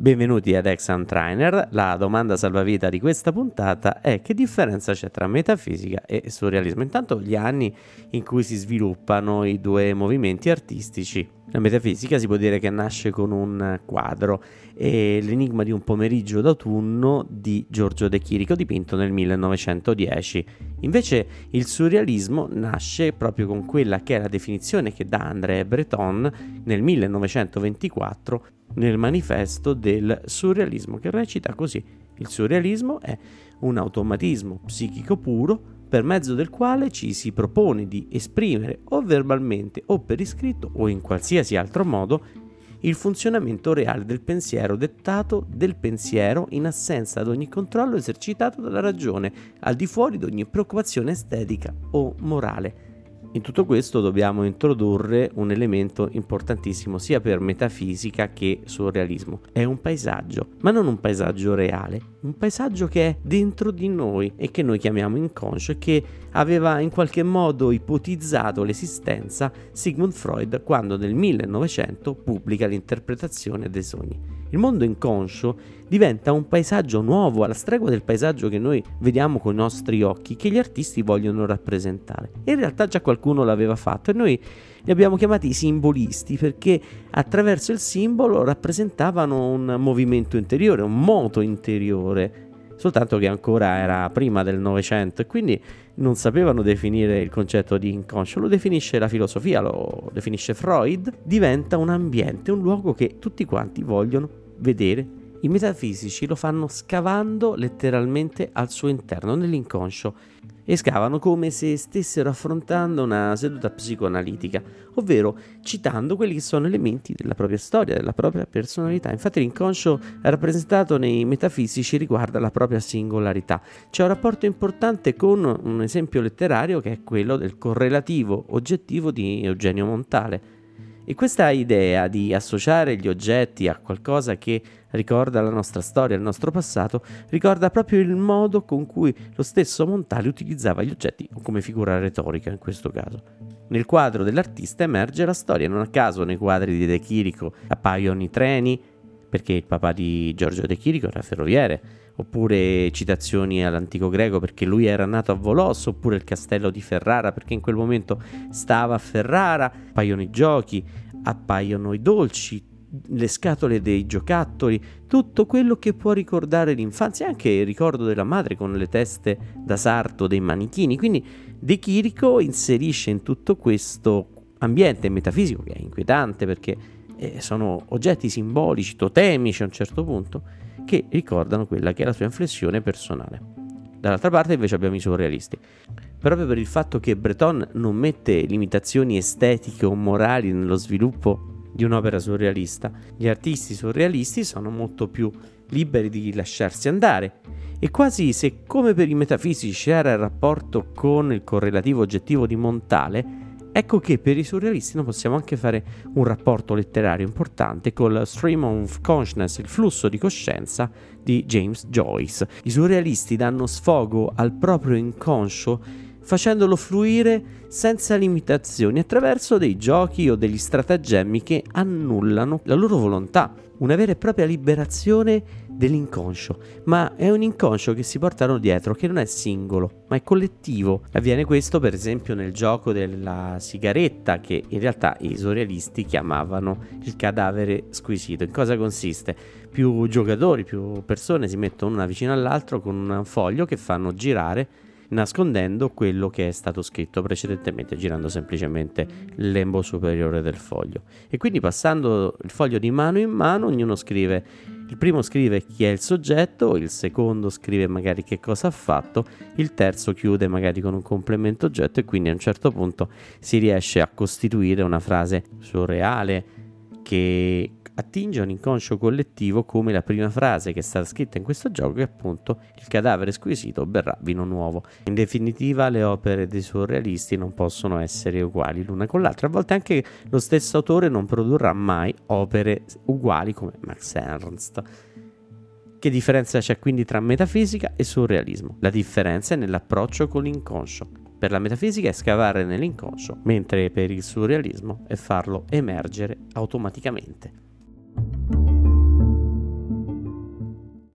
Benvenuti ad Exam Trainer. La domanda salvavita di questa puntata è che differenza c'è tra metafisica e surrealismo? Intanto gli anni in cui si sviluppano i due movimenti artistici. La metafisica si può dire che nasce con un quadro l'enigma di un pomeriggio d'autunno di Giorgio De Chirico dipinto nel 1910. Invece il surrealismo nasce proprio con quella che è la definizione che dà André Breton nel 1924 nel manifesto del surrealismo che recita così. Il surrealismo è un automatismo psichico puro per mezzo del quale ci si propone di esprimere o verbalmente o per iscritto o in qualsiasi altro modo il funzionamento reale del pensiero dettato del pensiero in assenza ad ogni controllo esercitato dalla ragione, al di fuori di ogni preoccupazione estetica o morale. In tutto questo dobbiamo introdurre un elemento importantissimo sia per metafisica che surrealismo. È un paesaggio, ma non un paesaggio reale, un paesaggio che è dentro di noi e che noi chiamiamo inconscio e che aveva in qualche modo ipotizzato l'esistenza Sigmund Freud quando nel 1900 pubblica l'interpretazione dei sogni. Il mondo inconscio diventa un paesaggio nuovo alla stregua del paesaggio che noi vediamo con i nostri occhi, che gli artisti vogliono rappresentare. In realtà già qualcuno l'aveva fatto e noi li abbiamo chiamati i simbolisti perché attraverso il simbolo rappresentavano un movimento interiore, un moto interiore soltanto che ancora era prima del Novecento e quindi non sapevano definire il concetto di inconscio, lo definisce la filosofia, lo definisce Freud, diventa un ambiente, un luogo che tutti quanti vogliono vedere. I metafisici lo fanno scavando letteralmente al suo interno, nell'inconscio, e scavano come se stessero affrontando una seduta psicoanalitica, ovvero citando quelli che sono elementi della propria storia, della propria personalità. Infatti l'inconscio rappresentato nei metafisici riguarda la propria singolarità. C'è un rapporto importante con un esempio letterario che è quello del correlativo oggettivo di Eugenio Montale e questa idea di associare gli oggetti a qualcosa che ricorda la nostra storia, il nostro passato, ricorda proprio il modo con cui lo stesso Montale utilizzava gli oggetti come figura retorica in questo caso. Nel quadro dell'artista emerge la storia, non a caso nei quadri di De Chirico appaiono i treni, perché il papà di Giorgio De Chirico era ferroviere, oppure citazioni all'antico greco perché lui era nato a Volos, oppure il castello di Ferrara perché in quel momento stava a Ferrara, appaiono i giochi, appaiono i dolci, le scatole dei giocattoli, tutto quello che può ricordare l'infanzia, anche il ricordo della madre con le teste da sarto dei manichini. Quindi De Chirico inserisce in tutto questo ambiente metafisico che è inquietante perché eh, sono oggetti simbolici, totemici a un certo punto, che ricordano quella che è la sua inflessione personale. Dall'altra parte invece abbiamo i surrealisti. Proprio per il fatto che Breton non mette limitazioni estetiche o morali nello sviluppo di un'opera surrealista, gli artisti surrealisti sono molto più liberi di lasciarsi andare. E quasi se come per i metafisici era il rapporto con il correlativo oggettivo di Montale, Ecco che per i surrealisti non possiamo anche fare un rapporto letterario importante col Stream of Consciousness, il flusso di coscienza di James Joyce. I surrealisti danno sfogo al proprio inconscio facendolo fluire senza limitazioni attraverso dei giochi o degli stratagemmi che annullano la loro volontà, una vera e propria liberazione dell'inconscio, ma è un inconscio che si portano dietro, che non è singolo, ma è collettivo. Avviene questo per esempio nel gioco della sigaretta, che in realtà i surrealisti chiamavano il cadavere squisito. In cosa consiste? Più giocatori, più persone si mettono una vicino all'altro con un foglio che fanno girare nascondendo quello che è stato scritto precedentemente, girando semplicemente il lembo superiore del foglio. E quindi passando il foglio di mano in mano, ognuno scrive, il primo scrive chi è il soggetto, il secondo scrive magari che cosa ha fatto, il terzo chiude magari con un complemento oggetto e quindi a un certo punto si riesce a costituire una frase surreale che attinge a un inconscio collettivo come la prima frase che è stata scritta in questo gioco che appunto il cadavere squisito berrà vino nuovo. In definitiva le opere dei surrealisti non possono essere uguali l'una con l'altra, a volte anche lo stesso autore non produrrà mai opere uguali come Max Ernst. Che differenza c'è quindi tra metafisica e surrealismo? La differenza è nell'approccio con l'inconscio. Per la metafisica è scavare nell'inconscio, mentre per il surrealismo è farlo emergere automaticamente.